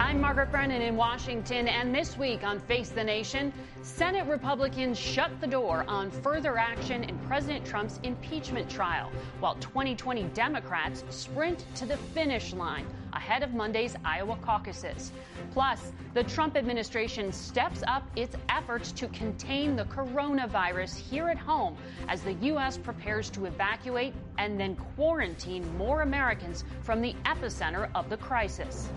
I'm Margaret Brennan in Washington, and this week on Face the Nation, Senate Republicans shut the door on further action in President Trump's impeachment trial, while 2020 Democrats sprint to the finish line ahead of Monday's Iowa caucuses. Plus, the Trump administration steps up its efforts to contain the coronavirus here at home as the U.S. prepares to evacuate and then quarantine more Americans from the epicenter of the crisis.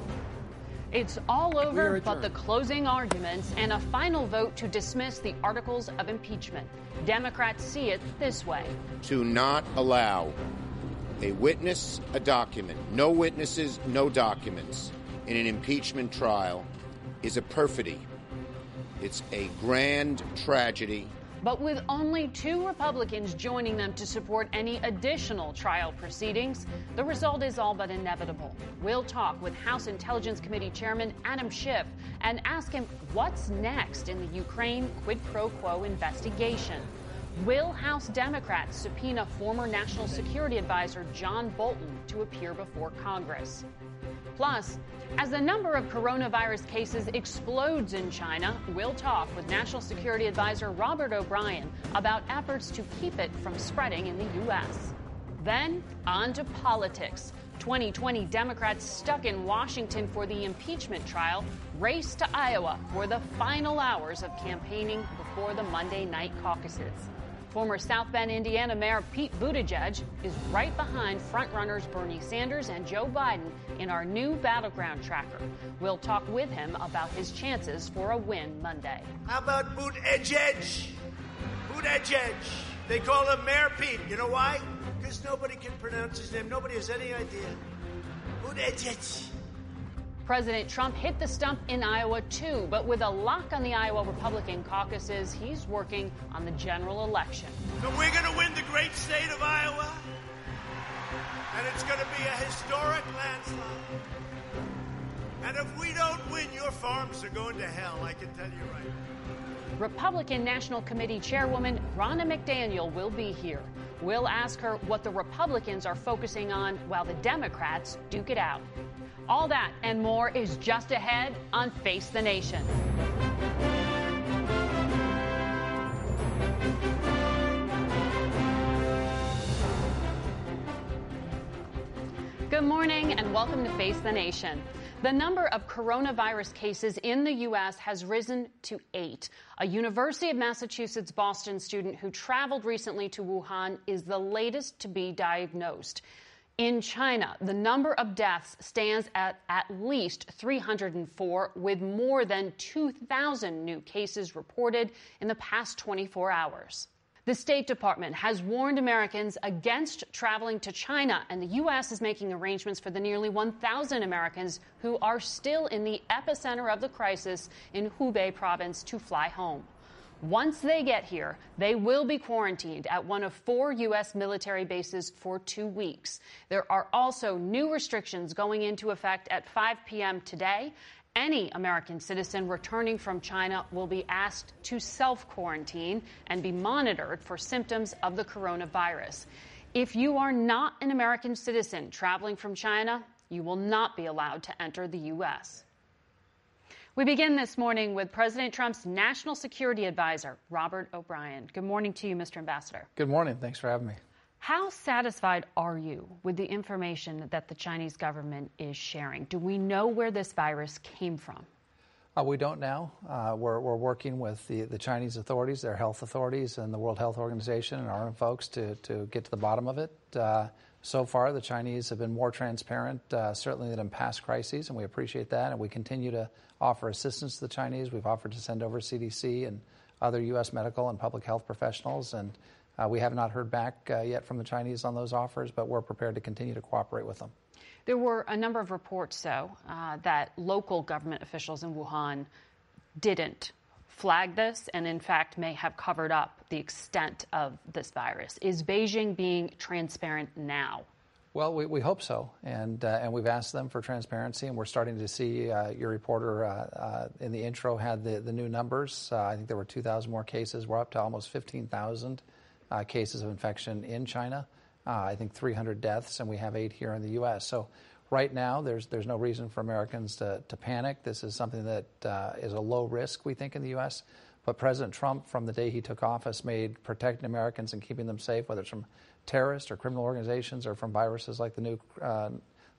It's all over but the closing arguments and a final vote to dismiss the articles of impeachment. Democrats see it this way. To not allow a witness, a document, no witnesses, no documents in an impeachment trial is a perfidy. It's a grand tragedy but with only two Republicans joining them to support any additional trial proceedings, the result is all but inevitable. We'll talk with House Intelligence Committee Chairman Adam Schiff and ask him what's next in the Ukraine quid pro quo investigation. Will House Democrats subpoena former National Security Advisor John Bolton to appear before Congress? Plus, as the number of coronavirus cases explodes in China, we'll talk with National Security Advisor Robert O'Brien about efforts to keep it from spreading in the U.S. Then, on to politics. 2020 Democrats stuck in Washington for the impeachment trial race to Iowa for the final hours of campaigning before the Monday night caucuses. Former South Bend, Indiana Mayor Pete Buttigieg is right behind frontrunners Bernie Sanders and Joe Biden in our new battleground tracker. We'll talk with him about his chances for a win Monday. How about Buttigieg? Buttigieg. They call him Mayor Pete. You know why? Because nobody can pronounce his name. Nobody has any idea. Buttigieg. President Trump hit the stump in Iowa too, but with a lock on the Iowa Republican caucuses, he's working on the general election. So we're going to win the great state of Iowa, and it's going to be a historic landslide. And if we don't win, your farms are going to hell, I can tell you right now. Republican National Committee Chairwoman Ronna McDaniel will be here. We'll ask her what the Republicans are focusing on while the Democrats duke it out. All that and more is just ahead on Face the Nation. Good morning and welcome to Face the Nation. The number of coronavirus cases in the U.S. has risen to eight. A University of Massachusetts Boston student who traveled recently to Wuhan is the latest to be diagnosed. In China, the number of deaths stands at at least 304, with more than 2,000 new cases reported in the past 24 hours. The State Department has warned Americans against traveling to China, and the U.S. is making arrangements for the nearly 1,000 Americans who are still in the epicenter of the crisis in Hubei province to fly home. Once they get here, they will be quarantined at one of four U.S. military bases for two weeks. There are also new restrictions going into effect at 5 p.m. today Any American citizen returning from China will be asked to self quarantine and be monitored for symptoms of the coronavirus. If you are not an American citizen traveling from China, you will not be allowed to enter the U.S. We begin this morning with President Trump's national security advisor, Robert O'Brien. Good morning to you, Mr. Ambassador. Good morning. Thanks for having me. How satisfied are you with the information that the Chinese government is sharing? Do we know where this virus came from? Uh, we don't now. Uh, we're, we're, working with the, the Chinese authorities, their health authorities, and the World Health Organization and our own folks to, to get to the bottom of it. Uh, so far, the Chinese have been more transparent, uh, certainly than in past crises, and we appreciate that. And we continue to offer assistance to the Chinese. We've offered to send over CDC and other U.S. medical and public health professionals, and uh, we have not heard back uh, yet from the Chinese on those offers, but we're prepared to continue to cooperate with them. There were a number of reports, though, uh, that local government officials in Wuhan didn't flag this and, in fact, may have covered up the extent of this virus. Is Beijing being transparent now? Well, we, we hope so, and uh, and we've asked them for transparency, and we're starting to see. Uh, your reporter uh, uh in the intro had the, the new numbers. Uh, I think there were 2,000 more cases. We're up to almost 15,000 uh, cases of infection in China. I think 300 deaths, and we have eight here in the U.S. So right now, there's there's no reason for Americans to, to panic. This is something that is a low risk, we think, in the U.S. But President Trump, from the day he took office, made protecting Americans and keeping them safe, whether it's from terrorists or criminal organizations or from viruses like the new uh,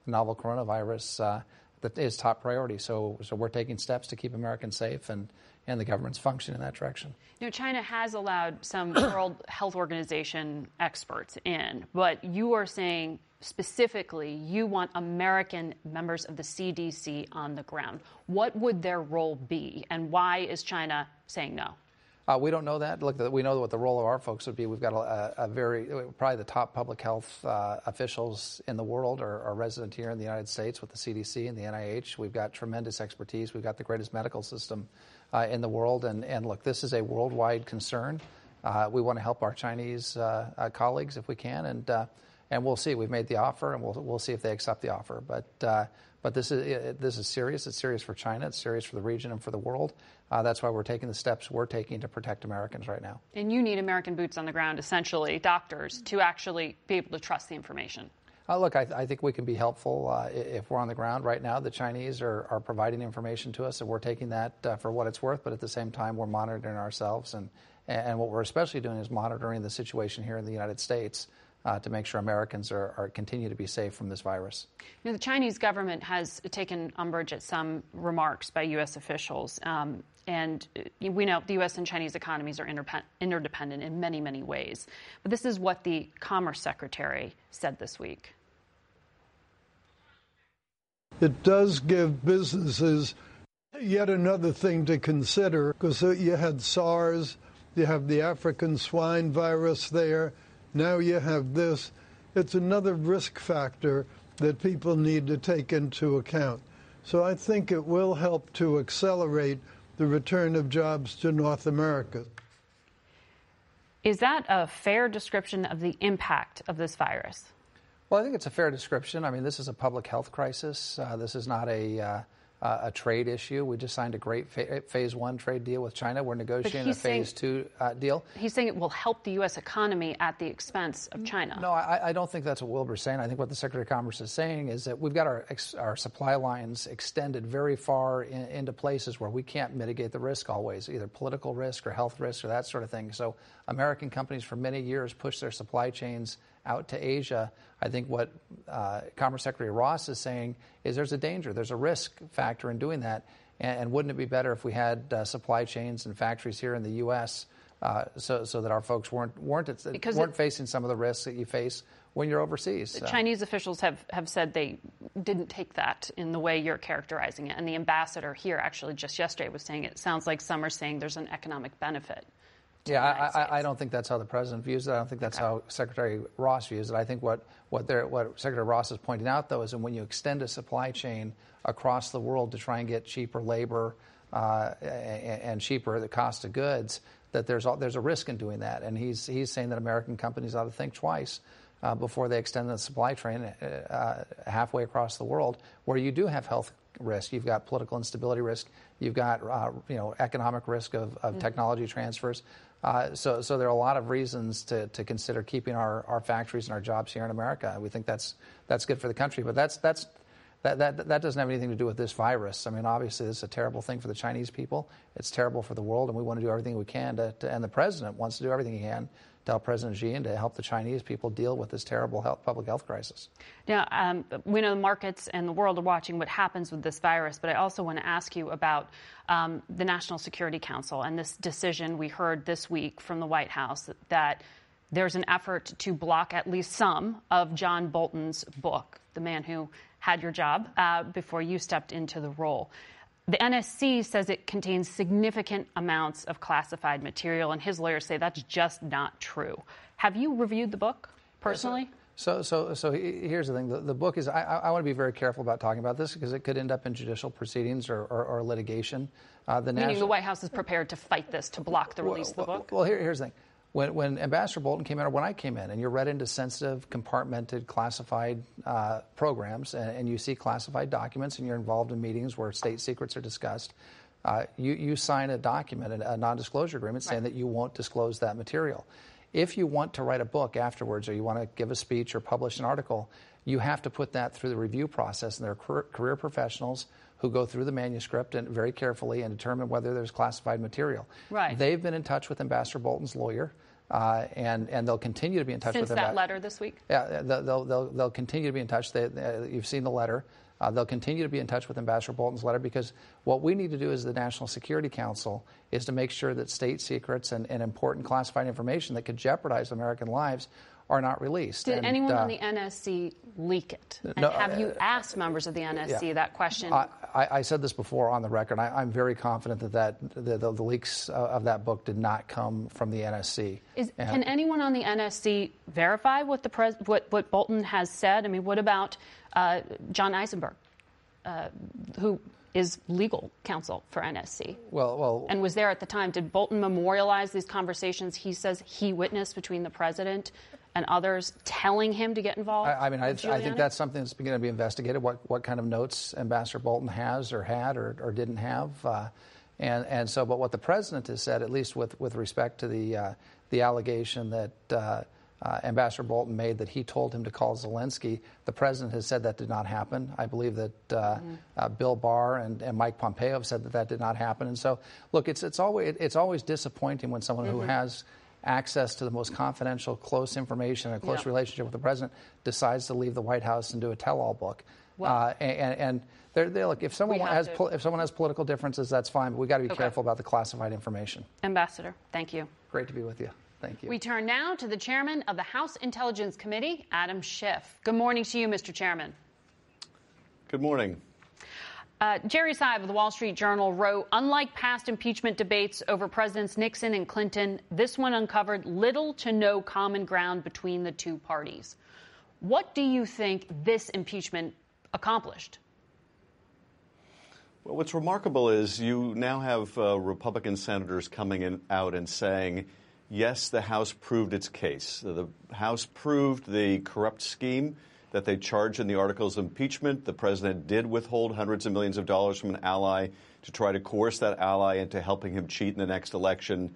novel coronavirus uh, that is top priority. So, so we're taking steps to keep Americans safe and, and the government's function in that direction. You know, China has allowed some World Health Organization experts in, but you are saying specifically you want American members of the CDC on the ground. What would their role be, and why is China saying no? Uh, we don't know that. Look, we know what the role of our folks would be. We've got a, a very, probably the top public health uh, officials in the world are, are, resident here in the United States with the CDC and the NIH. We've got tremendous expertise. We've got the greatest medical system in the world. And, look, this is a worldwide concern. Uh, we want to help our Chinese uh, uh, colleagues if we can, and we'll see. We've made the offer, and we'll see if they accept the offer. But this is serious. It's serious for China. It's serious for the region and for the world. Uh, that's why we're taking the steps we're taking to protect Americans right now. And you need American boots on the ground, essentially, doctors, to actually be able to trust the information. Uh, look, I, th- I, think we can be helpful uh, if we're on the ground right now. The Chinese are, are providing information to us, and we're taking that uh, for what it's worth. But at the same time, we're monitoring ourselves, and and what we're especially doing is monitoring the situation here in the United States uh, to make sure Americans are, are, continue to be safe from this virus. You know, the Chinese government has taken umbrage at some remarks by U.S. officials. Um, and uh, we know the U.S. and Chinese economies are interdependent in many, many ways. But this is what the Commerce Secretary said this week. It does give businesses yet another thing to consider because you had SARS, you have the African swine virus there, now you have this. It's another risk factor that people need to take into account. So I think it will help to accelerate the return of jobs to North America. Is that a fair description of the impact of this virus? Well, I think it's a fair description. I mean, this is a public health crisis. Uh, this is not a uh, uh, a trade issue. We just signed a great fa- phase one trade deal with China. We're negotiating a phase saying, two uh, deal. He's saying it will help the U.S. economy at the expense of China. No, I, I, don't think that's what Wilbur's saying. I think what the Secretary of Commerce is saying is that we've got our, ex- our supply lines extended very far in, into places where we can't mitigate the risk always, either political risk or health risk or that sort of thing. So American companies for many years pushed their supply chains out to Asia. I think what uh, Commerce Secretary Ross is saying is there's a danger, there's a risk factor in doing that. And, and wouldn't it be better if we had uh, supply chains and factories here in the U.S. Uh, so, so that our folks weren't weren't because weren't facing some of the risks that you face when you're overseas. Chinese officials have, have said they didn't take that in the way you're characterizing it. And the ambassador here actually just yesterday was saying it sounds like some are saying there's an economic benefit. Yeah, I, I, don't think that's how the president views it. I don't think that's okay. how Secretary Ross views it. I think what what, what Secretary Ross is pointing out, though, is that when you extend a supply chain across the world to try and get cheaper labor uh, and, and, cheaper the cost of goods, that there's there's a risk in doing that. And he's he's saying that American companies ought to think twice. Uh, before they extend the supply chain uh, halfway across the world, where you do have health risk, you've got political instability risk, you've got uh, you know economic risk of, of mm-hmm. technology transfers. Uh, so, there are a lot of reasons to, consider keeping our, factories and our jobs here in America. We think that's that's good for the country, but that's that's that, doesn't have anything to do with this virus. I mean, obviously, this is a terrible thing for the Chinese people. It's terrible for the world, and we want to do everything we can to and the president wants to do everything he can to help President Xi and to help the Chinese people deal with this terrible health, public health crisis. Now, um, we know the markets and the world are watching what happens with this virus, but I also want to ask you about um, the National Security Council and this decision we heard this week from the White House that there's an effort to block at least some of John Bolton's book, The Man Who Had Your Job, uh, before you stepped into the role. The NSC says it contains significant amounts of classified material, and his lawyers say that's just not true. Have you reviewed the book personally? So, so, so here's the thing. The, the book is. I, I, want to be very careful about talking about this because it could end up in judicial proceedings or, or, or litigation. Uh, the Meaning national, the White House is prepared to fight this to block the release well, of the book. Well, here, here's the thing. When, when, Ambassador Bolton came in, or when I came in, and you're read into sensitive, compartmented, classified uh, programs, and, and, you see classified documents, and you're involved in meetings where state secrets are discussed, uh, you, you, sign a document, a, a non-disclosure agreement, saying right. that you won't disclose that material. If you want to write a book afterwards, or you want to give a speech or publish an article, you have to put that through the review process, and there are career professionals who go through the manuscript and very carefully and determine whether there's classified material. Right. They've been in touch with Ambassador Bolton's lawyer. Uh, and and they'll continue to be in touch Since with that letter this week. Yeah, they'll they'll they'll continue to be in touch. They, uh, you've seen the letter. Uh, they'll continue to be in touch with Ambassador Bolton's letter because what we need to do as the National Security Council is to make sure that state secrets and, and important classified information that could jeopardize American lives are not released. Did and, anyone uh, on the NSC leak it? And no, have you uh, asked members of the NSC yeah. that question? I, I, said this before on the record. I, am very confident that, that the, the, the, leaks of that book did not come from the NSC. Is, can anyone on the NSC verify what the pres, what, what Bolton has said? I mean, what about uh, John Eisenberg, uh, who is legal counsel for NSC. Well, well, and was there at the time. Did Bolton memorialize these conversations he says he witnessed between the president and others telling him to get involved? I, I mean, I, I, think that's something that's going to be investigated. What what kind of notes Ambassador Bolton has or had or, or didn't have, uh, and and so, but what the president has said, at least with with respect to the uh, the allegation that. Uh, uh, Ambassador Bolton made that he told him to call Zelensky. The president has said that did not happen. I believe that uh, mm-hmm. uh, Bill Barr and, and, Mike Pompeo have said that that did not happen. And so, look, it's it's always it's always disappointing when someone mm-hmm. who has access to the most confidential, close information, and a close yeah. relationship with the president decides to leave the White House and do a tell-all book. Well, uh, and, and they're, they're, look, if someone has if someone has political differences, that's fine. But we got to be okay. careful about the classified information. Ambassador, thank you. Great to be with you. Thank you. We turn now to the chairman of the House Intelligence Committee, Adam Schiff. Good morning to you, Mr. Chairman. Good morning. Uh, Jerry Seib of the Wall Street Journal wrote Unlike past impeachment debates over Presidents Nixon and Clinton, this one uncovered little to no common ground between the two parties. What do you think this impeachment accomplished? Well, what's remarkable is you now have uh, Republican senators coming in, out and saying, yes, the House proved its case. The House proved the corrupt scheme that they charged in the articles of impeachment. The president did withhold hundreds of millions of dollars from an ally to try to coerce that ally into helping him cheat in the next election.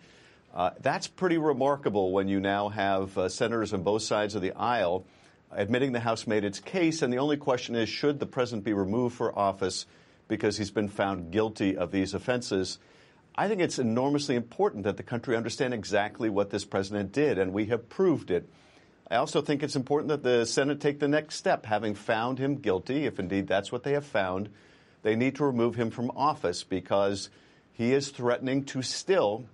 Uh, that's pretty remarkable when you now have uh, senators on both sides of the aisle admitting the House made its case. And the only question is should the president be removed for office because he's been found guilty of these offenses? I think it's enormously important that the country understand exactly what this president did, and we have proved it. I also think it's important that the Senate take the next step. Having found him guilty, if indeed that's what they have found, they need to remove him from office because he is threatening to still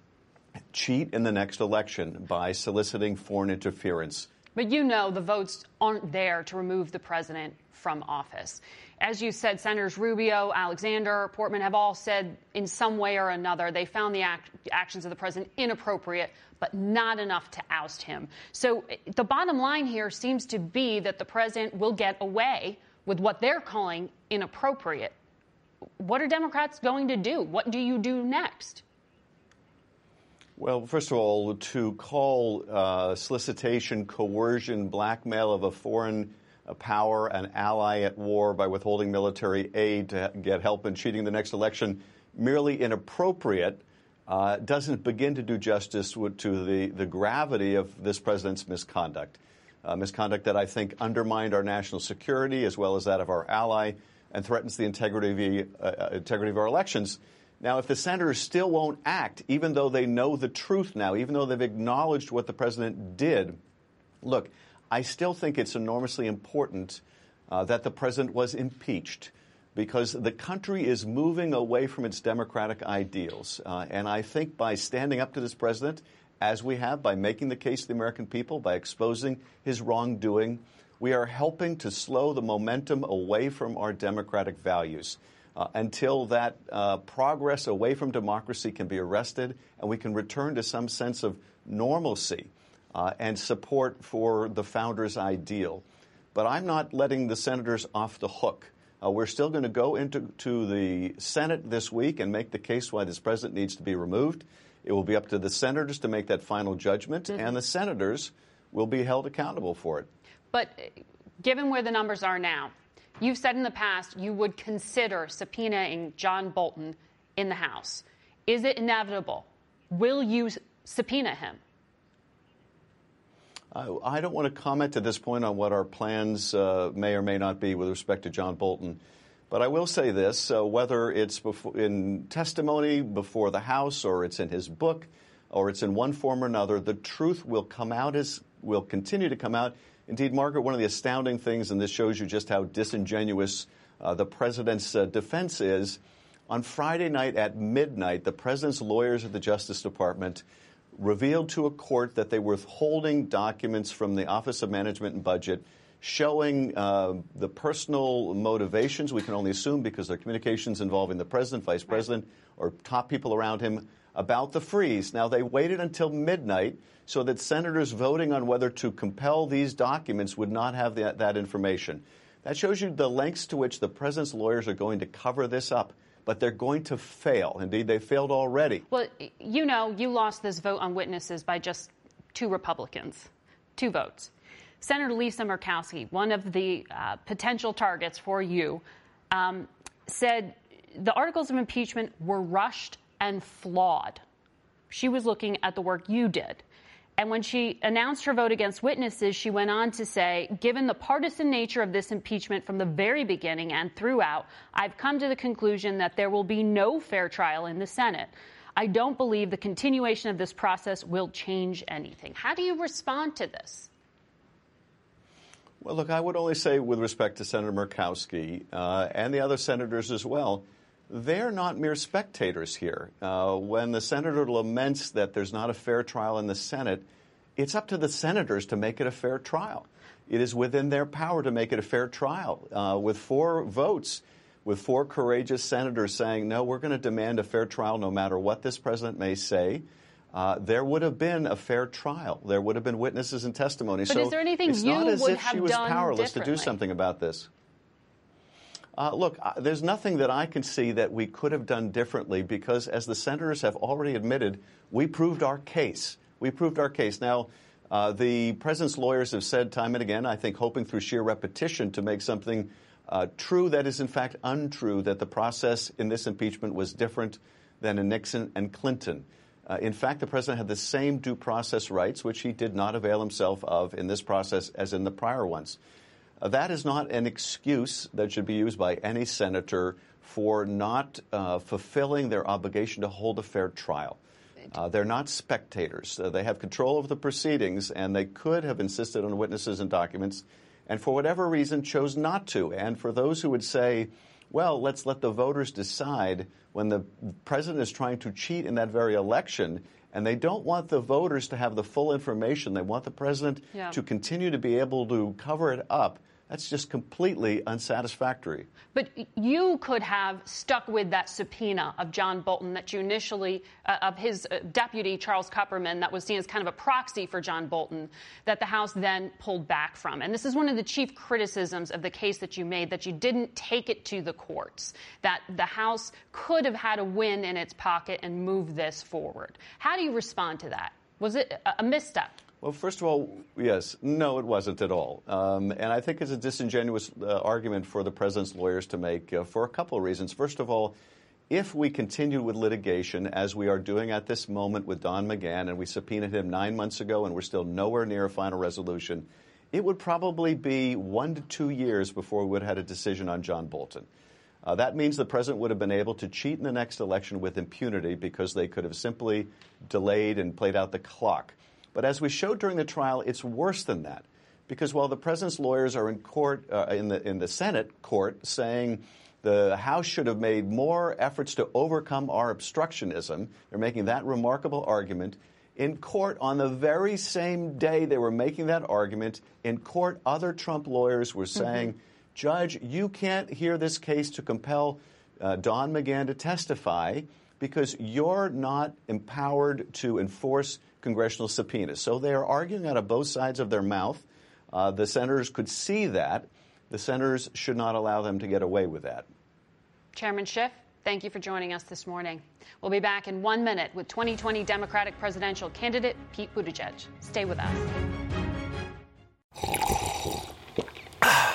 cheat in the next election by soliciting foreign interference. But you know the votes aren't there to remove the president from office. As you said, Senators Rubio, Alexander, Portman have all said in some way or another they found the act- actions of the president inappropriate, but not enough to oust him. So eh, the bottom line here seems to be that the president will get away with what they're calling inappropriate. What are Democrats going to do? What do you do next? Well, first of all, to call uh, solicitation, coercion, blackmail of a foreign power, an ally at war by withholding military aid to get help in cheating the next election, merely inappropriate, uh, doesn't begin to do justice to the, the gravity of this president's misconduct. Uh, misconduct that I think undermined our national security as well as that of our ally and threatens the integrity of, uh, uh, integrity of our elections. Now, if the senators still won't act, even though they know the truth now, even though they've acknowledged what the president did, look, I still think it's enormously important uh, that the president was impeached because the country is moving away from its democratic ideals. Uh, and I think by standing up to this president, as we have, by making the case to the American people, by exposing his wrongdoing, we are helping to slow the momentum away from our democratic values. Uh, until that uh, progress away from democracy can be arrested and we can return to some sense of normalcy uh, and support for the founders' ideal. But I'm not letting the senators off the hook. Uh, we're still going to go into to the Senate this week and make the case why this president needs to be removed. It will be up to the senators to make that final judgment, mm-hmm. and the senators will be held accountable for it. But given where the numbers are now, you've said in the past you would consider subpoenaing John Bolton in the House. Is it inevitable? Will you subpoena him? I don't want to comment at this point on what our plans uh, may or may not be with respect to John Bolton. But I will say this uh, whether it's in testimony before the House or it's in his book or it's in one form or another, the truth will come out as will continue to come out. Indeed, Margaret, one of the astounding things, and this shows you just how disingenuous uh, the president's defense is. On Friday night at midnight, the president's lawyers at the Justice Department revealed to a court that they were withholding documents from the Office of Management and Budget showing uh, the personal motivations, we can only assume because they're communications involving the president, vice president, or top people around him about the freeze. Now, they waited until midnight so that senators voting on whether to compel these documents would not have that, that information. That shows you the lengths to which the president's lawyers are going to cover this up but they're going to fail. Indeed, they failed already. Well, you know, you lost this vote on witnesses by just two Republicans, two votes. Senator Lisa Murkowski, one of the uh, potential targets for you, um, said the articles of impeachment were rushed and flawed. She was looking at the work you did. And when she announced her vote against witnesses, she went on to say, given the partisan nature of this impeachment from the very beginning and throughout, I've come to the conclusion that there will be no fair trial in the Senate. I don't believe the continuation of this process will change anything. How do you respond to this? Well, look, I would only say, with respect to Senator Murkowski uh, and the other senators as well, they're not mere spectators here. Uh, when the senator laments that there's not a fair trial in the Senate, it's up to the senators to make it a fair trial. It is within their power to make it a fair trial. Uh, with four votes, with four courageous senators saying, no, we're going to demand a fair trial no matter what this president may say. Uh, there would have been a fair trial. There would have been witnesses and testimony. But so is there anything it's you not as would if she was powerless to do something about this. Uh, look, there's nothing that I can see that we could have done differently because, as the senators have already admitted, we proved our case. We proved our case. Now, uh, the president's lawyers have said time and again, I think hoping through sheer repetition to make something uh, true that is in fact untrue, that the process in this impeachment was different than in Nixon and Clinton. Uh, in fact, the president had the same due process rights, which he did not avail himself of in this process as in the prior ones. That is not an excuse that should be used by any senator for not uh, fulfilling their obligation to hold a fair trial. Uh, they're not spectators. Uh, they have control of the proceedings, and they could have insisted on witnesses and documents, and for whatever reason chose not to. And for those who would say, well, let's let the voters decide when the president is trying to cheat in that very election, and they don't want the voters to have the full information. They want the president yeah. to continue to be able to cover it up. That's just completely unsatisfactory. But you could have stuck with that subpoena of John Bolton that you initially, uh, of his uh, deputy, Charles Kupperman, that was seen as kind of a proxy for John Bolton, that the House then pulled back from. And this is one of the chief criticisms of the case that you made, that you didn't take it to the courts, that the House could have had a win in its pocket and move this forward. How do you respond to that? Was it a misstep? Well, first of all, yes, no, it wasn't at all. Um, and I think it's a disingenuous uh, argument for the president's lawyers to make uh, for a couple of reasons. First of all, if we continue with litigation as we are doing at this moment with Don McGahn, and we subpoenaed him nine months ago and we're still nowhere near a final resolution, it would probably be one to two years before we would have had a decision on John Bolton. Uh, that means the president would have been able to cheat in the next election with impunity because they could have simply delayed and played out the clock. But as we showed during the trial, it's worse than that. Because while the president's lawyers are in court, uh, in, the, in the Senate court, saying the House should have made more efforts to overcome our obstructionism, they're making that remarkable argument. In court, on the very same day they were making that argument, in court, other Trump lawyers were saying, mm-hmm. Judge, you can't hear this case to compel uh, Don McGahn to testify because you're not empowered to enforce congressional subpoenas. So they are arguing out of both sides of their mouth. Uh, the senators could see that. The senators should not allow them to get away with that. Chairman Schiff, thank you for joining us this morning. We'll be back in one minute with 2020 Democratic presidential candidate Pete Buttigieg. Stay with us.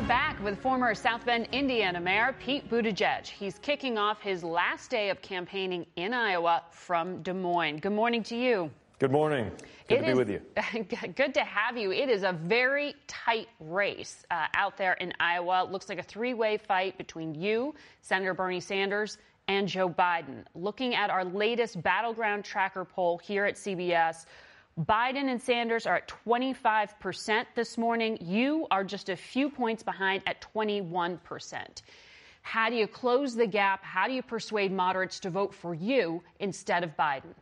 Are back with former South Bend, Indiana Mayor Pete Buttigieg. He's kicking off his last day of campaigning in Iowa from Des Moines. Good morning to you. Good morning. Good it to be with you. Good to have you. It is a very tight race uh, out there in Iowa. It looks like a three way fight between you, Senator Bernie Sanders, and Joe Biden. Looking at our latest battleground tracker poll here at CBS, Biden and Sanders are at 25% this morning. You are just a few points behind at 21%. How do you close the gap? How do you persuade moderates to vote for you instead of Biden?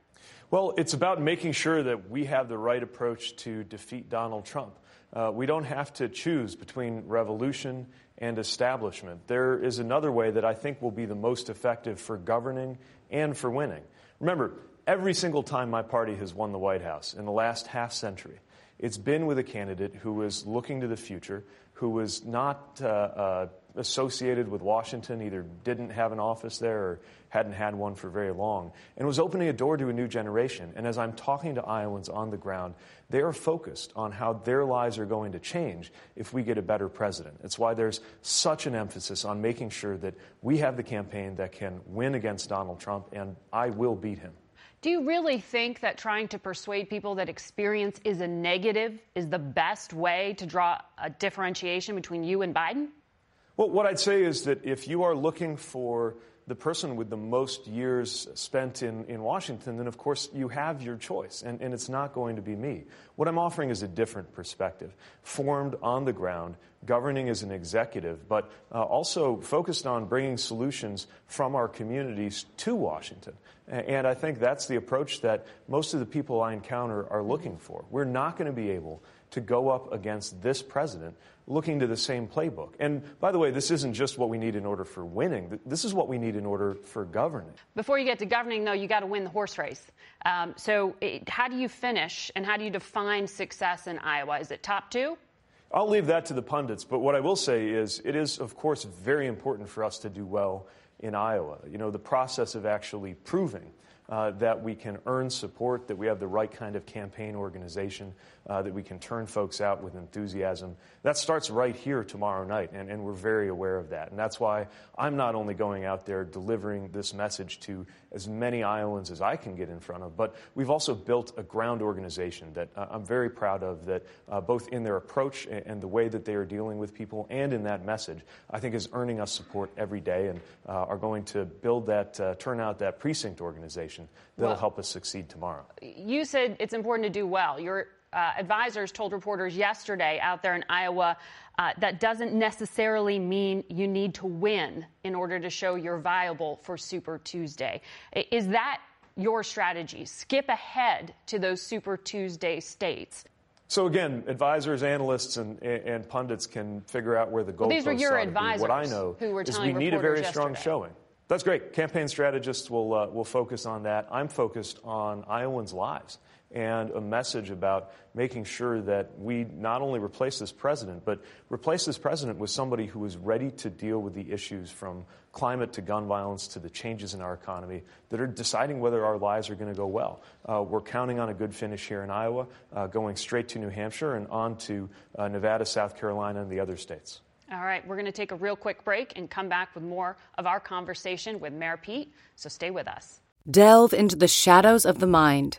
Well, it's about making sure that we have the right approach to defeat Donald Trump. Uh, we don't have to choose between revolution and establishment. There is another way that I think will be the most effective for governing and for winning. Remember, Every single time my party has won the White House in the last half century, it's been with a candidate who was looking to the future, who was not uh, uh, associated with Washington, either didn't have an office there or hadn't had one for very long, and was opening a door to a new generation. And as I'm talking to Iowans on the ground, they are focused on how their lives are going to change if we get a better president. It's why there's such an emphasis on making sure that we have the campaign that can win against Donald Trump, and I will beat him. Do you really think that trying to persuade people that experience is a negative is the best way to draw a differentiation between you and Biden? Well, what I'd say is that if you are looking for the person with the most years spent in, in Washington, then of course you have your choice, and, and it's not going to be me. What I'm offering is a different perspective, formed on the ground, governing as an executive, but uh, also focused on bringing solutions from our communities to Washington. And I think that's the approach that most of the people I encounter are looking for. We're not going to be able to go up against this president looking to the same playbook. And by the way, this isn't just what we need in order for winning. This is what we need in order for governing. Before you get to governing, though, you got to win the horse race. Um, so, it, how do you finish and how do you define success in Iowa? Is it top two? I'll leave that to the pundits. But what I will say is, it is, of course, very important for us to do well in Iowa. You know, the process of actually proving uh, that we can earn support, that we have the right kind of campaign organization, uh, that we can turn folks out with enthusiasm. That starts right here tomorrow night, and, and we're very aware of that. And that's why I'm not only going out there delivering this message to as many Iowans as I can get in front of, but we've also built a ground organization that uh, I'm very proud of, that uh, both in their approach and, and, the way that they are dealing with people and in that message, I think is earning us support every day and uh, are going to build that, uh, turn out that precinct organization that'll well, help us succeed tomorrow. You said it's important to do well. Your uh, advisors told reporters yesterday out there in Iowa uh, that doesn't necessarily mean you need to win in order to show you're viable for Super Tuesday. Is that your strategy? Skip ahead to those Super Tuesday states. So again, advisors, analysts, and, and pundits can figure out where the goalposts well, these were your advisors. What I know who were is we need a very yesterday. strong showing. That's great. Campaign strategists will uh, will focus on that. I'm focused on Iowans' lives and a message about making sure that we not only replace this president, but replace this president with somebody who is ready to deal with the issues from climate to gun violence to the changes in our economy that are deciding whether our lives are going to go well. Uh, we're counting on a good finish here in Iowa, uh, going straight to New Hampshire and on to uh, Nevada, South Carolina, and the other states. All right, we're going to take a real quick break and come back with more of our conversation with Mayor Pete, so stay with us. Delve into the shadows of the mind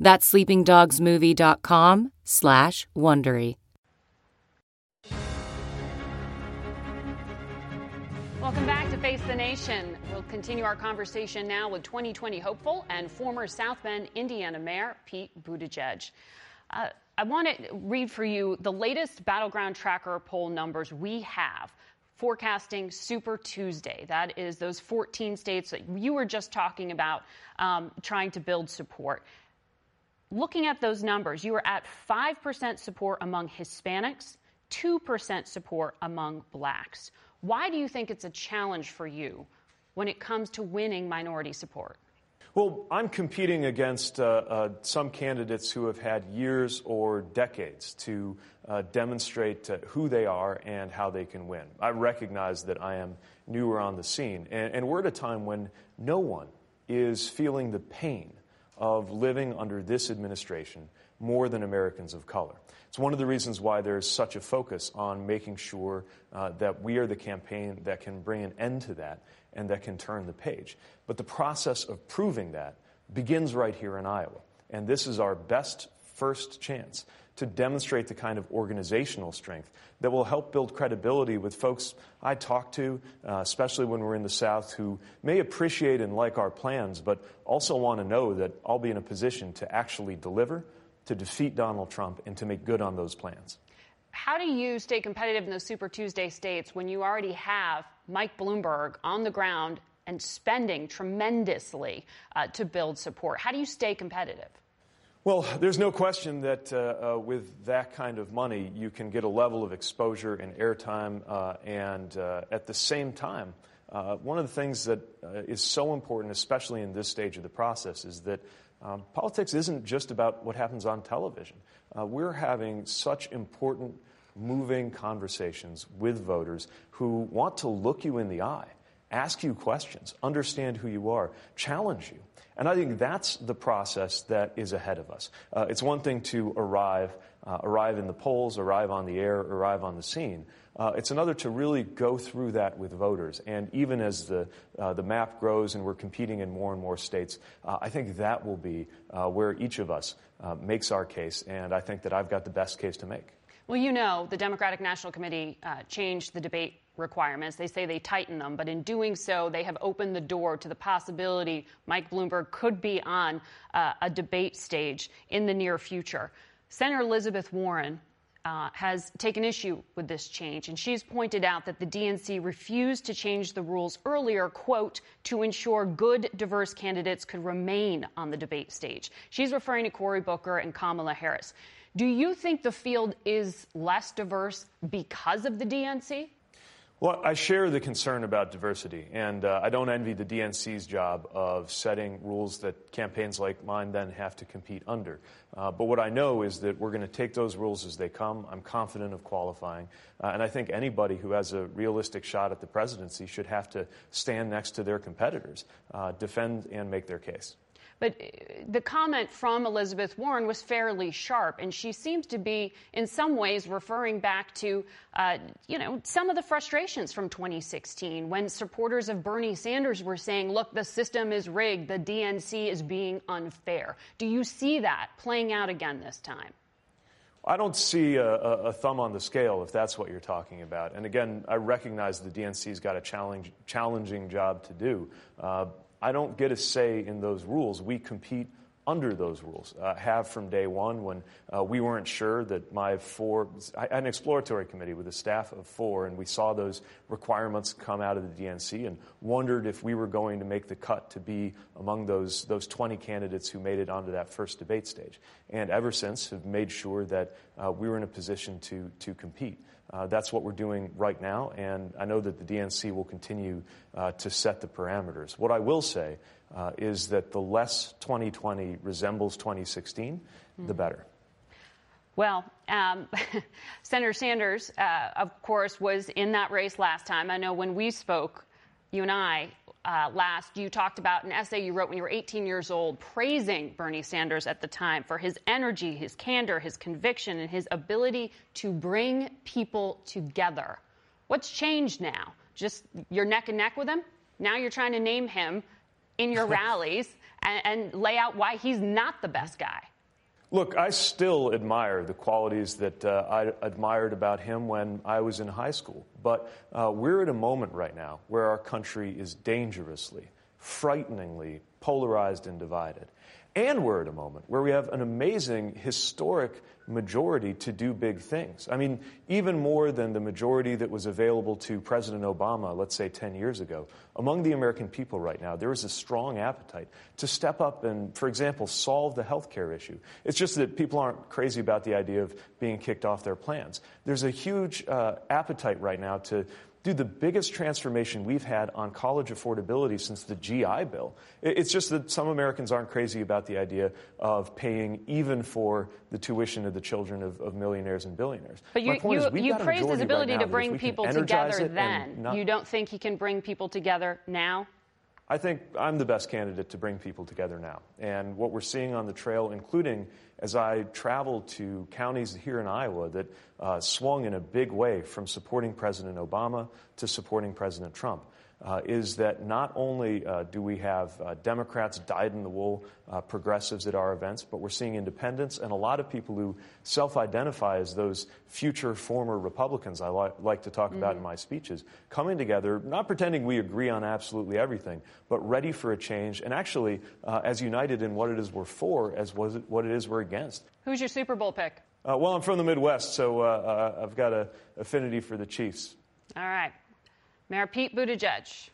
That's sleepingdogsmovie.com slash Wondery. Welcome back to Face the Nation. We'll continue our conversation now with 2020 hopeful and former South Bend, Indiana Mayor Pete Buttigieg. Uh, I want to read for you the latest Battleground Tracker poll numbers we have forecasting Super Tuesday. That is those 14 states that you were just talking about um, trying to build support looking at those numbers, you are at 5% support among Hispanics, 2% support among blacks. Why do you think it's a challenge for you when it comes to winning minority support? Well, I'm competing against uh, uh, some candidates who have had years or decades to uh, demonstrate uh, who they are and how they can win. I recognize that I am newer on the scene, and, and we're at a time when no one is feeling the pain of living under this administration more than Americans of color. It's one of the reasons why there's such a focus on making sure uh, that we are the campaign that can bring an end to that and that can turn the page. But the process of proving that begins right here in Iowa. And this is our best first chance to demonstrate the kind of organizational strength that will help build credibility with folks I talk to, uh, especially when we're in the South, who may appreciate and like our plans, but also want to know that I'll be in a position to actually deliver, to defeat Donald Trump, and to make good on those plans. How do you stay competitive in those Super Tuesday states when you already have Mike Bloomberg on the ground and spending tremendously uh, to build support? How do you stay competitive? Well, there's no question that uh, uh, with that kind of money, you can get a level of exposure and airtime, uh, and uh, at the same time, uh, one of the things that uh, is so important, especially in this stage of the process, is that um, politics isn't just about what happens on television. we're having such important, moving conversations with voters who want to look you in the eye, ask you questions, understand who you are, challenge you. And I think that's the process that is ahead of us. Uh, it's one thing to arrive, uh, arrive in the polls, arrive on the air, arrive on the scene. Uh, it's another to really go through that with voters. And even as the, uh, the map grows and we're competing in more and more states, uh, I think that will be uh, where each of us makes our case. And I think that I've got the best case to make. Well, you know, the Democratic National Committee changed the debate requirements. They say they tighten them, but in doing so, they have opened the door to the possibility Mike Bloomberg could be on uh, a debate stage in the near future. Senator Elizabeth Warren uh, has taken issue with this change, and she's pointed out that the DNC refused to change the rules earlier, quote, to ensure good, diverse candidates could remain on the debate stage. She's referring to Cory Booker and Kamala Harris. Do you think the field is less diverse because of the DNC? Well, I share the concern about diversity, and uh, I don't envy the DNC's job of setting rules that campaigns like mine then have to compete under. Uh, but what I know is that we're going to take those rules as they come. I'm confident of qualifying, uh, and I think anybody who has a realistic shot at the presidency should have to stand next to their competitors, uh, defend and make their case. But uh, the comment from Elizabeth Warren was fairly sharp, and she seems to be, in some ways, referring back to, uh, you know, some of the frustrations from 2016 when supporters of Bernie Sanders were saying, look, the system is rigged, the DNC is being unfair. Do you see that playing out again this time? I don't see a, a, thumb on the scale if that's what you're talking about. And again, I recognize the DNC's got a challenge, challenging job to do. Uh, I don't get a say in those rules. We compete under those rules. Uh, have from day one when uh, we weren't sure that my four, I had an exploratory committee with a staff of four, and we saw those requirements come out of the DNC and wondered if we were going to make the cut to be among those, those 20 candidates who made it onto that first debate stage. And ever since have made sure that uh, we were in a position to, to compete. Uh, that's what we're doing right now, and I know that the DNC will continue uh, to set the parameters. What I will say uh, is that the less 2020 resembles 2016, mm-hmm. the better. Well, um, Senator Sanders, uh, of course, was in that race last time. I know when we spoke, you and I, uh, last, you talked about an essay you wrote when you were 18 years old, praising Bernie Sanders at the time for his energy, his candor, his conviction, and his ability to bring people together. What's changed now? Just you're neck and neck with him? Now you're trying to name him in your rallies and, and lay out why he's not the best guy. Look, I still admire the qualities that uh, I admired about him when I was in high school. But uh, we're at a moment right now where our country is dangerously, frighteningly polarized and divided. And we're at a moment where we have an amazing historic majority to do big things. I mean, even more than the majority that was available to President Obama, let's say 10 years ago. Among the American people right now, there is a strong appetite to step up and, for example, solve the health care issue. It's just that people aren't crazy about the idea of being kicked off their plans. There's a huge uh, appetite right now to do the biggest transformation we've had on college affordability since the GI Bill. It's just that some Americans aren't crazy about the idea of paying even for the tuition of the children of, of millionaires and billionaires. But you, you, you praise his ability right to bring people together then. Not, you don't think he can bring people together now? I think I'm the best candidate to bring people together now. And what we're seeing on the trail, including as I traveled to counties here in Iowa that uh, swung in a big way from supporting President Obama to supporting President Trump uh, is that not only uh, do we have uh, Democrats dyed in the wool uh, progressives at our events, but we're seeing independents and a lot of people who self identify as those future former Republicans I li- like to talk mm-hmm. about in mm-hmm. my speeches, coming together, not pretending we agree on absolutely everything, but ready for a change and actually uh, as united in what it is we're for as was it, what it is we're against. Who's your Super Bowl pick? Uh, well, I'm from the Midwest, so I've got an affinity for the Chiefs. All right. Mayor Pete Buttigieg,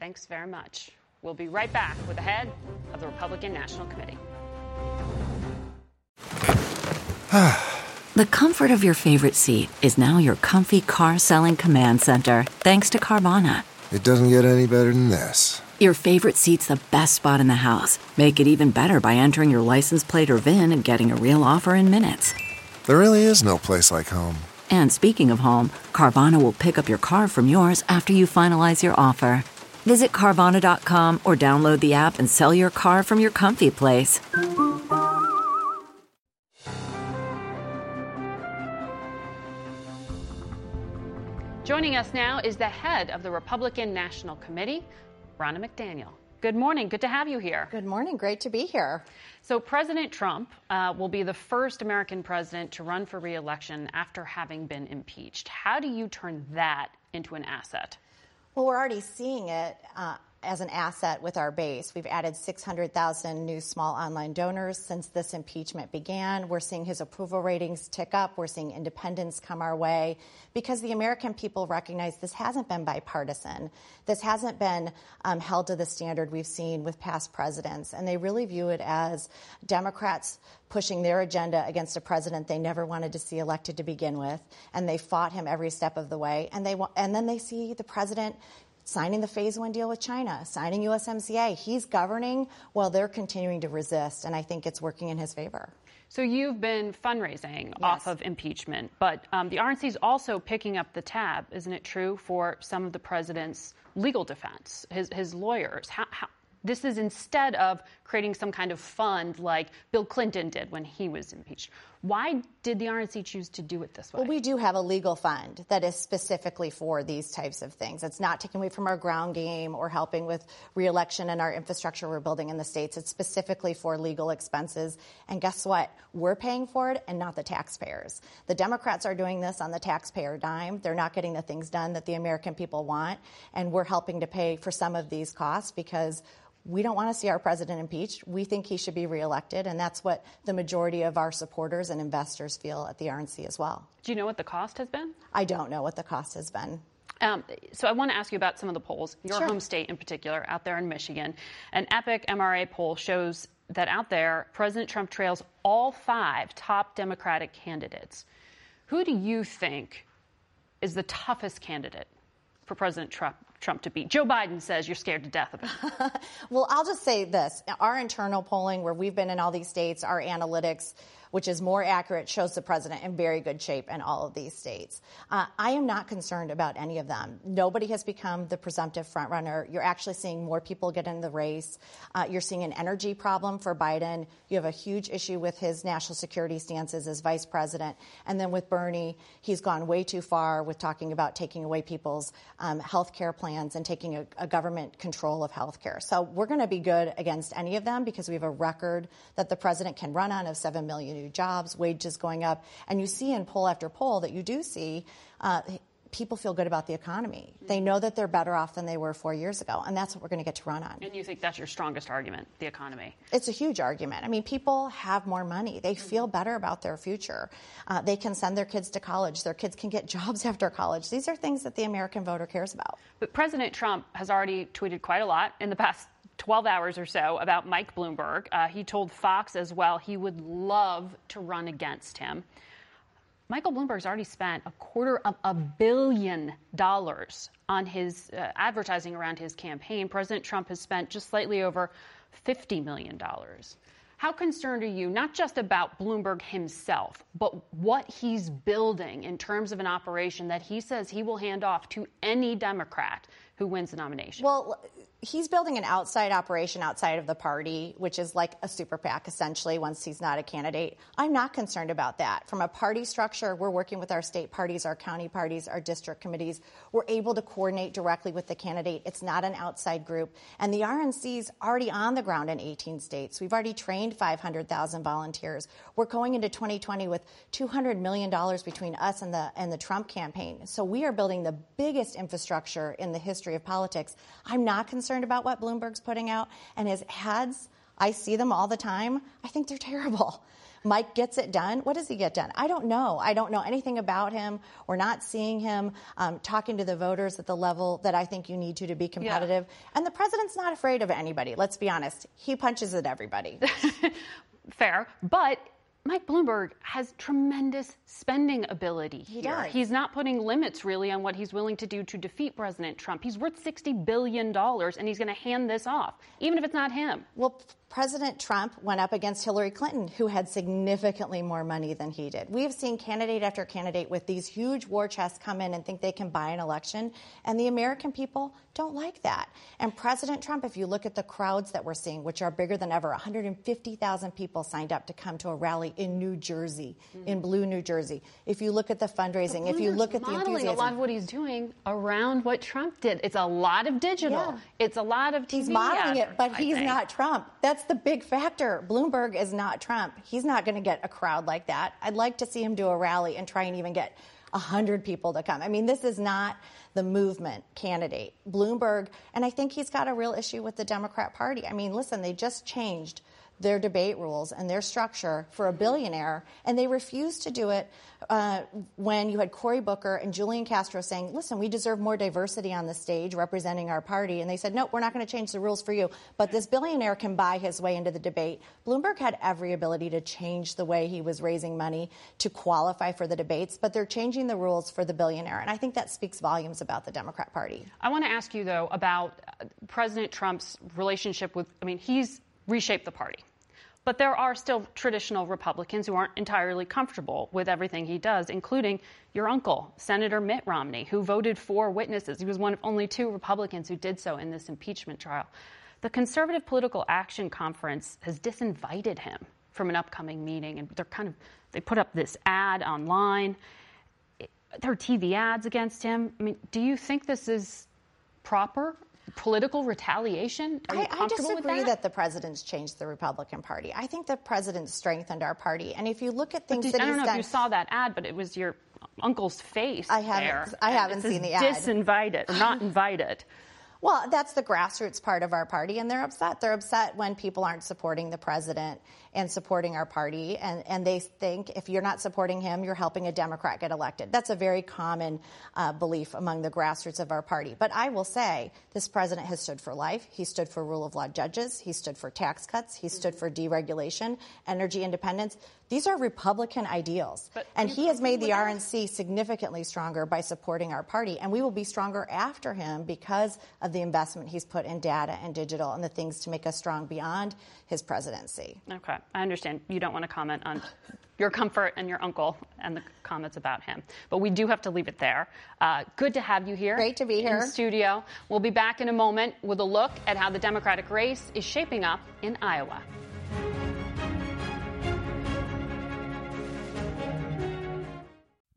thanks very much. We'll be right back with the head of the Republican National Committee. the comfort of your favorite seat is now your comfy car selling command center, thanks to Carvana. It doesn't get any better than this. Your favorite seat's the best spot in the house. Make it even better by entering your license plate or VIN and getting a real offer in minutes. There really is no place like home. And speaking of home, Carvana will pick up your car from yours after you finalize your offer. Visit Carvana.com or download the app and sell your car from your comfy place. Joining us now is the head of the Republican National Committee, Ronna McDaniel. Good morning. Good to have you here. Good morning. Great to be here. So, President Trump uh, will be the first American president to run for reelection after having been impeached. How do you turn that into an asset? Well, we're already seeing it. Uh, as an asset with our base. We've added 600,000 new small online donors since this impeachment began. We're seeing his approval ratings tick up. We're seeing independents come our way because the American people recognize this hasn't been bipartisan. This hasn't been um, held to the standard we've seen with past presidents. And they really view it as Democrats pushing their agenda against a president they never wanted to see elected to begin with, and they fought him every step of the way. And they and then they see the president signing the phase one deal with China, signing USMCA. He's governing while they're continuing to resist, and I think it's working in his favor. So you've been fundraising yes. off of impeachment, but um, the RNC is also picking up the tab, isn't it true, for some of the president's legal defense, his, his lawyers? How, how, This is instead of creating some kind of fund like Bill Clinton did when he was impeached. Why did the RNC choose to do it this way? Well, we do have a legal fund that is specifically for these types of things. It's not taking away from our ground game or helping with reelection and our infrastructure we're building in the states. It's specifically for legal expenses. And guess what? We're paying for it and not the taxpayers. The Democrats are doing this on the taxpayer dime. They're not getting the things done that the American people want. And we're helping to pay for some of these costs because we don't want to see our president impeached. We think he should be reelected, and that's what the majority of our supporters and investors feel at the RNC as well. Do you know what the cost has been? I don't know what the cost has been. Um, so I want to ask you about some of the polls, your Sure. home state in particular, out there in Michigan. An Epic MRA poll shows that out there, President Trump trails all five top Democratic candidates. Who do you think is the toughest candidate for President Trump, Trump to beat? Joe Biden says you're scared to death of him. Well, I'll just say this. Our internal polling, where we've been in all these states, our analytics, which is more accurate, shows the president in very good shape in all of these states. Uh, I am not concerned about any of them. Nobody has become the presumptive frontrunner. You're actually seeing more people get in the race. Uh, you're seeing an energy problem for Biden. You have a huge issue with his national security stances as vice president. And then with Bernie, he's gone way too far with talking about taking away people's um, health care plans and taking a, a government control of health care. So we're going to be good against any of them because we have a record that the president can run on of 7 million jobs, wages going up. And you see in poll after poll that you do see uh, people feel good about the economy. They know that they're better off than they were four years ago. And that's what we're going to get to run on. and you think that's your strongest argument, the economy? It's a huge argument. I mean, people have more money. They feel better about their future. Uh, they can send their kids to college. Their kids can get jobs after college. These are things that the American voter cares about. But President Trump has already tweeted quite a lot in the past 12 hours or so about Mike Bloomberg. Uh, he told Fox as well he would love to run against him. Michael Bloomberg's already spent a quarter of a billion dollars on his uh, advertising around his campaign. President Trump has spent just slightly over $50 million. How concerned are you, not just about Bloomberg himself, but what he's building in terms of an operation that he says he will hand off to any Democrat who wins the nomination? Well, he's building an outside operation outside of the party, which is like a super PAC essentially once he's not a candidate. I'm not concerned about that. From a party structure, we're working with our state parties, our county parties, our district committees. We're able to coordinate directly with the candidate. It's not an outside group. And the RNC's already on the ground in 18 states. We've already trained 500,000 volunteers. We're going into 2020 with $200 million between us and the, and the Trump campaign. So we are building the biggest infrastructure in the history of politics. I'm not concerned about what Bloomberg's putting out. And his ads, I see them all the time. I think they're terrible. Mike gets it done. What does he get done? I don't know. I don't know anything about him. We're not seeing him um, talking to the voters at the level that I think you need to to be competitive. And the president's not afraid of anybody. Let's be honest. He punches at everybody. Fair, but Mike Bloomberg has tremendous spending ability here. does. He's not putting limits really on what he's willing to do to defeat President Trump. He's worth $60 billion and he's going to hand this off, even if it's not him. Well, President Trump went up against Hillary Clinton, who had significantly more money than he did. We have seen candidate after candidate with these huge war chests come in and think they can buy an election, and the American people don't like that. And President Trump, if you look at the crowds that we're seeing, which are bigger than ever, 150,000 people signed up to come to a rally in New Jersey, mm-hmm. in Blue New Jersey. If you look at the fundraising, if you look at the enthusiasm, a lot of what he's doing around what Trump did. It's a lot of digital. Yeah. It's a lot of TV He's modeling it, but he's advertising. not Trump. That's the big factor. Bloomberg is not Trump. He's not going to get a crowd like that. I'd like to see him do a rally and try and even get 100 people to come. I mean, this is not the movement candidate. Bloomberg, and I think he's got a real issue with the Democrat Party. I mean, listen, they just changed their debate rules and their structure for a billionaire, and they refused to do it uh, when you had Cory Booker and Julian Castro saying, listen, we deserve more diversity on the stage representing our party. And they said, no, we're not going to change the rules for you. But this billionaire can buy his way into the debate. Bloomberg had every ability to change the way he was raising money to qualify for the debates, but they're changing the rules for the billionaire. And I think that speaks volumes about the Democrat Party. I want to ask you, though, about uh, President Trump's relationship with, I mean, he's reshaped the party. But there are still traditional Republicans who aren't entirely comfortable with everything he does, including your uncle, Senator Mitt Romney, who voted for witnesses. He was one of only two Republicans who did so in this impeachment trial. the Conservative Political Action Conference has disinvited him from an upcoming meeting, and they're kind of they put up this ad online. There are TV ads against him. I mean, do you think this is proper? Political retaliation? Are you I, I comfortable disagree that? that? the president's changed the Republican Party. I think the president strengthened our party. And if you look at things Did- that I don't know done, if you saw that ad, but it was your uncle's face. I haven't- there. I haven't seen the ad. Disinvited or not invited. Well, that's the grassroots part of our party, and they're upset. They're upset when people aren't supporting the president and supporting our party, and, and they think if you're not supporting him, you're helping a Democrat get elected. That's a very common uh, belief among the grassroots of our party. But I will say, this president has stood for life. He stood for rule of law judges. He stood for tax cuts. He stood for deregulation, energy independence. These are Republican ideals. and he has made the RNC significantly stronger by supporting our party. And we will be stronger after him because of the investment he's put in data and digital and the things to make us strong beyond his presidency. Okay, I understand you don't want to comment on your comfort and your uncle and the comments about him, but we do have to leave it there. Uh, good to have you here. Great to be in here. the studio. We'll be back in a moment with a look at how the Democratic race is shaping up in Iowa.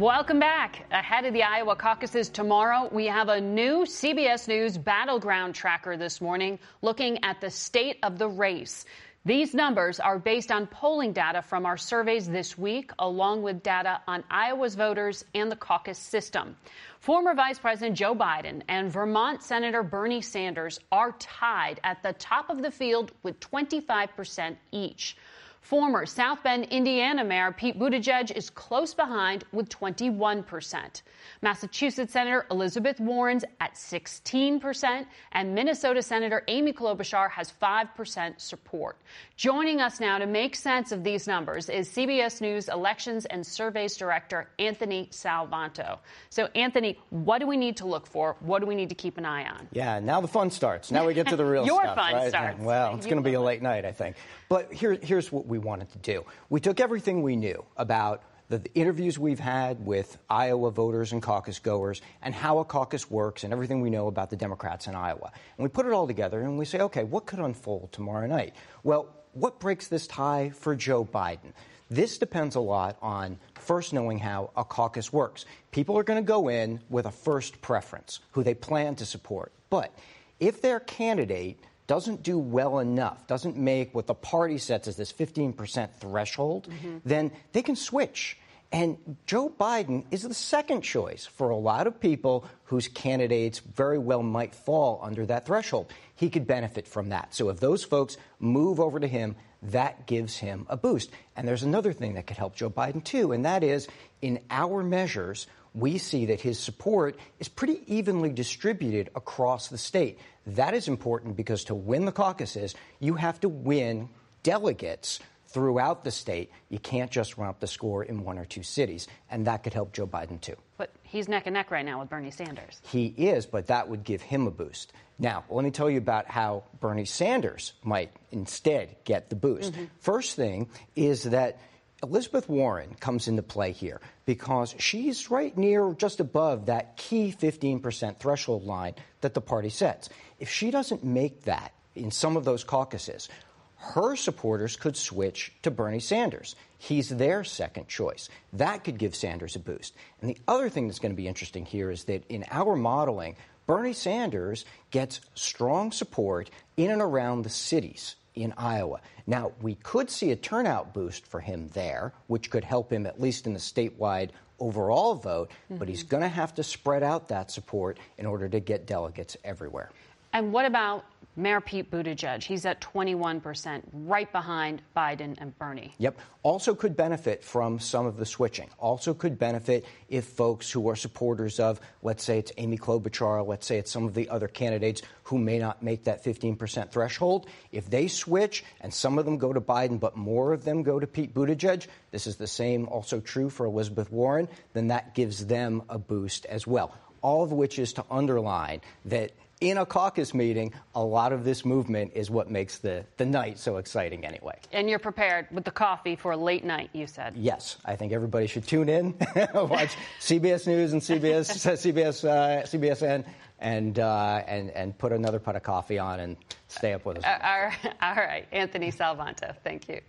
Welcome back. Ahead of the Iowa caucuses tomorrow, we have a new CBS News battleground tracker this morning looking at the state of the race. These numbers are based on polling data from our surveys this week, along with data on Iowa's voters and the caucus system. Former Vice President Joe Biden and Vermont Senator Bernie Sanders are tied at the top of the field with 25% each. Former South Bend, Indiana Mayor Pete Buttigieg is close behind with 21%. Massachusetts Senator Elizabeth Warren's at 16%, and Minnesota Senator Amy Klobuchar has 5% support. Joining us now to make sense of these numbers is CBS News Elections and Surveys Director Anthony Salvanto. So, Anthony, what do we need to look for? What do we need to keep an eye on? Yeah, now the fun starts. Now we get to the real Your stuff. fun right? starts. Well, it's going to be a late night, I think. But here, here's what we wanted to do. We took everything we knew about the, interviews we've had with Iowa voters and caucus goers and how a caucus works and everything we know about the Democrats in Iowa. And we put it all together and we say, okay, what could unfold tomorrow night? Well, what breaks this tie for Joe Biden? This depends a lot on first knowing how a caucus works. People are going to go in with a first preference, who they plan to support. But if their candidate doesn't do well enough, doesn't make what the party sets as this 15% threshold, mm-hmm. then they can switch. And Joe Biden is the second choice for a lot of people whose candidates very well might fall under that threshold. He could benefit from that. So if those folks move over to him, that gives him a boost. And there's another thing that could help Joe Biden too, and that is in our measures, we see that his support is pretty evenly distributed across the state. That is important because to win the caucuses, you have to win delegates throughout the state. You can't just run up the score in one or two cities, and that could help Joe Biden too. But he's neck and neck right now with Bernie Sanders. He is, but that would give him a boost. Now, let me tell you about how Bernie Sanders might instead get the boost. Mm-hmm. First thing is that Elizabeth Warren comes into play here because she's right near just above that key 15% threshold line that the party sets. If she doesn't make that in some of those caucuses, her supporters could switch to Bernie Sanders. He's their second choice. That could give Sanders a boost. And the other thing that's going to be interesting here is that in our modeling, Bernie Sanders gets strong support in and around the cities in Iowa. Now, we could see a turnout boost for him there, which could help him at least in the statewide overall vote, but he's mm-hmm. going to have to spread out that support in order to get delegates everywhere. And what about Mayor Pete Buttigieg, he's at 21%, right behind Biden and Bernie. Yep. Also could benefit from some of the switching. Also could benefit if folks who are supporters of, let's say it's Amy Klobuchar, let's say it's some of the other candidates who may not make that 15% threshold, if they switch and some of them go to Biden, but more of them go to Pete Buttigieg, this is the same also true for Elizabeth Warren, then that gives them a boost as well. All of which is to underline that in a caucus meeting, a lot of this movement is what makes the, the night so exciting anyway. And you're prepared with the coffee for a late night, you said. Yes, I think everybody should tune in, watch CBS News and CBS, CBS, uh, CBSN, and, uh, and, and put another pot of coffee on and stay up with us. Uh, all right, Anthony Salvanto, thank you.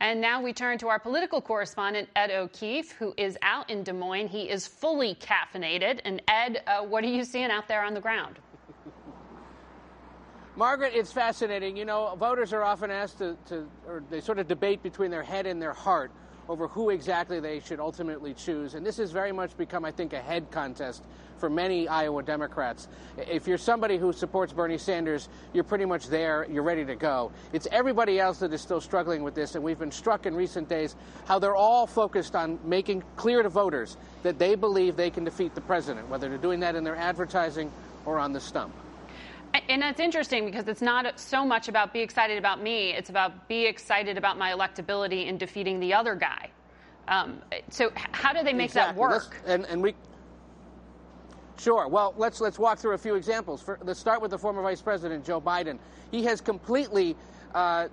And now we turn to our political correspondent, Ed O'Keefe, who is out in Des Moines. He is fully caffeinated. And Ed, uh, what are you seeing out there on the ground? Margaret, it's fascinating. You know, voters are often asked to, to, or they sort of debate between their head and their heart over who exactly they should ultimately choose. And this has very much become, I think, a head contest for many Iowa Democrats. If you're somebody who supports Bernie Sanders, you're pretty much there, you're ready to go. It's everybody else that is still struggling with this, and we've been struck in recent days how they're all focused on making clear to voters that they believe they can defeat the president, whether they're doing that in their advertising or on the stump. And that's interesting because it's not so much about be excited about me, it's about be excited about my electability in defeating the other guy. Um, so, how do they make exactly. that work? And, and, we. Sure. Well, let's let's walk through a few examples. For, let's start with the former Vice President Joe Biden. He has completely uh,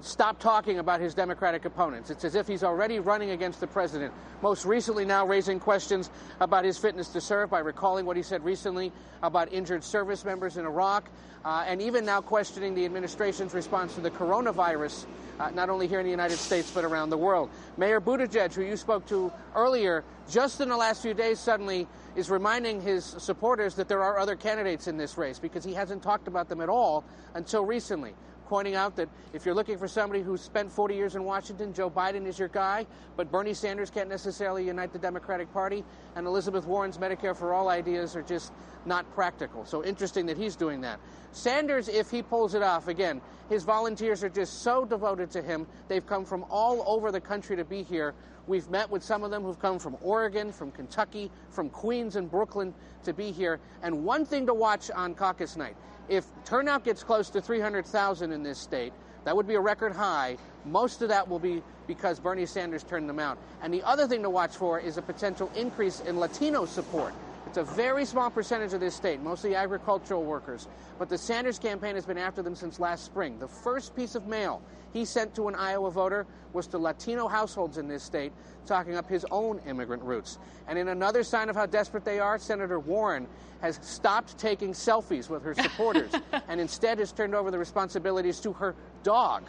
stopped talking about his Democratic opponents. It's as if he's already running against the president. Most recently, now raising questions about his fitness to serve by recalling what he said recently about injured service members in Iraq, uh, and even now questioning the administration's response to the coronavirus, uh, not only here in the United States but around the world. Mayor Buttigieg, who you spoke to earlier, just in the last few days suddenly is reminding his supporters that there are other candidates in this race because he hasn't talked about them at all until recently pointing out that if you're looking for somebody who's spent 40 years in Washington, Joe Biden is your guy, but Bernie Sanders can't necessarily unite the Democratic Party, and Elizabeth Warren's Medicare for All ideas are just not practical. So interesting that he's doing that. Sanders, if he pulls it off, again, his volunteers are just so devoted to him. They've come from all over the country to be here. We've met with some of them who've come from Oregon, from Kentucky, from Queens and Brooklyn to be here. And one thing to watch on caucus night if turnout gets close to 300,000 in this state, that would be a record high. Most of that will be because Bernie Sanders turned them out. And the other thing to watch for is a potential increase in Latino support. It's a very small percentage of this state, mostly agricultural workers. But the Sanders campaign has been after them since last spring. The first piece of mail he sent to an Iowa voter was to Latino households in this state, talking up his own immigrant roots. And in another sign of how desperate they are, Senator Warren has stopped taking selfies with her supporters and instead has turned over the responsibilities to her dog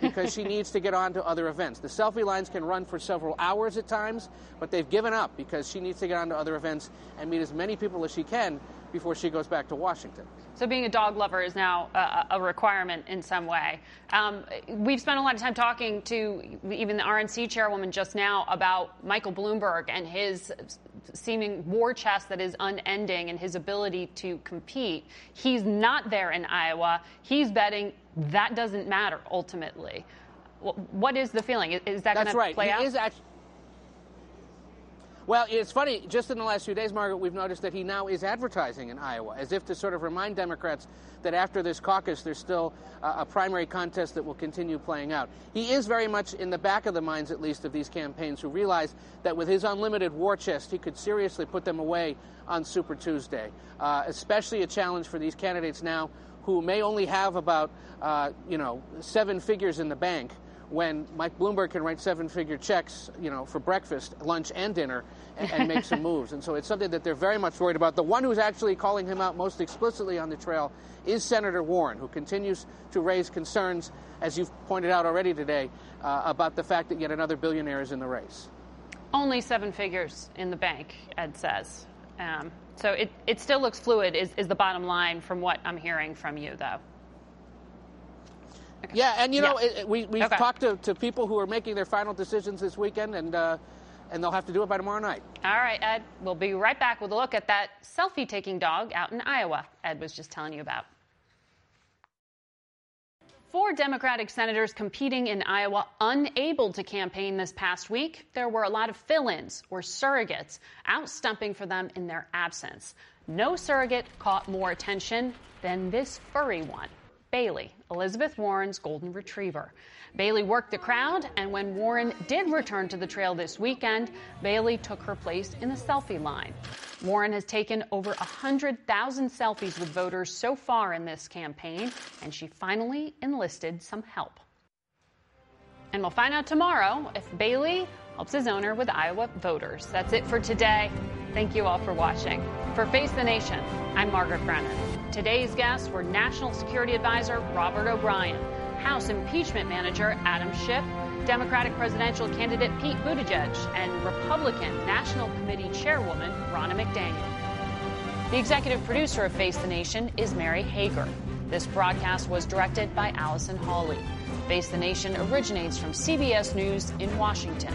because she needs to get on to other events. The selfie lines can run for several hours at times, but they've given up because she needs to get on to other events and meet as many people as she can before she goes back to Washington. So, being a dog lover is now a, a requirement in some way. Um, we've spent a lot of time talking to even the RNC chairwoman just now about Michael Bloomberg and his seeming war chest that is unending and his ability to compete. He's not there in Iowa. He's betting that doesn't matter ultimately. What is the feeling? Is that going to play he out? Is actually, well, it's funny. Just in the last few days, Margaret, we've noticed that he now is advertising in Iowa, as if to sort of remind Democrats that after this caucus, there's still a primary contest that will continue playing out. He is very much in the back of the minds, at least, of these campaigns who realize that with his unlimited war chest, he could seriously put them away on Super Tuesday. Uh, especially a challenge for these candidates now who may only have about, uh, you know, seven figures in the bank when Mike Bloomberg can write seven-figure checks, you know, for breakfast, lunch, and dinner, and, and make some moves. And so it's something that they're very much worried about. The one who's actually calling him out most explicitly on the trail is Senator Warren, who continues to raise concerns, as you've pointed out already today, uh, about the fact that yet another billionaire is in the race. Only seven figures in the bank, Ed says. Um, so it, it still looks fluid, is, is the bottom line from what I'm hearing from you, though. Okay. Yeah, and you know, yeah. it, we, we've okay. talked to, to people who are making their final decisions this weekend, and, uh, and they'll have to do it by tomorrow night. All right, Ed. We'll be right back with a look at that selfie taking dog out in Iowa, Ed was just telling you about. four Democratic senators competing in Iowa unable to campaign this past week, there were a lot of fill ins or surrogates out stumping for them in their absence. No surrogate caught more attention than this furry one, Bailey, Elizabeth Warren's golden retriever. Bailey worked the crowd, and when Warren did return to the trail this weekend, Bailey took her place in the selfie line. Warren has taken over 100,000 selfies with voters so far in this campaign, and she finally enlisted some help. And we'll find out tomorrow if Bailey helps his owner with Iowa voters. That's it for today. Thank you all for watching. For Face the Nation, I'm Margaret Brennan. Today's guests were National Security Advisor Robert O'Brien, House Impeachment Manager Adam Schiff, Democratic presidential candidate Pete Buttigieg, and Republican National Committee Chairwoman Ronna McDaniel. The executive producer of Face the Nation is Mary Hager. This broadcast was directed by Allison Hawley. Face the Nation originates from CBS News in Washington.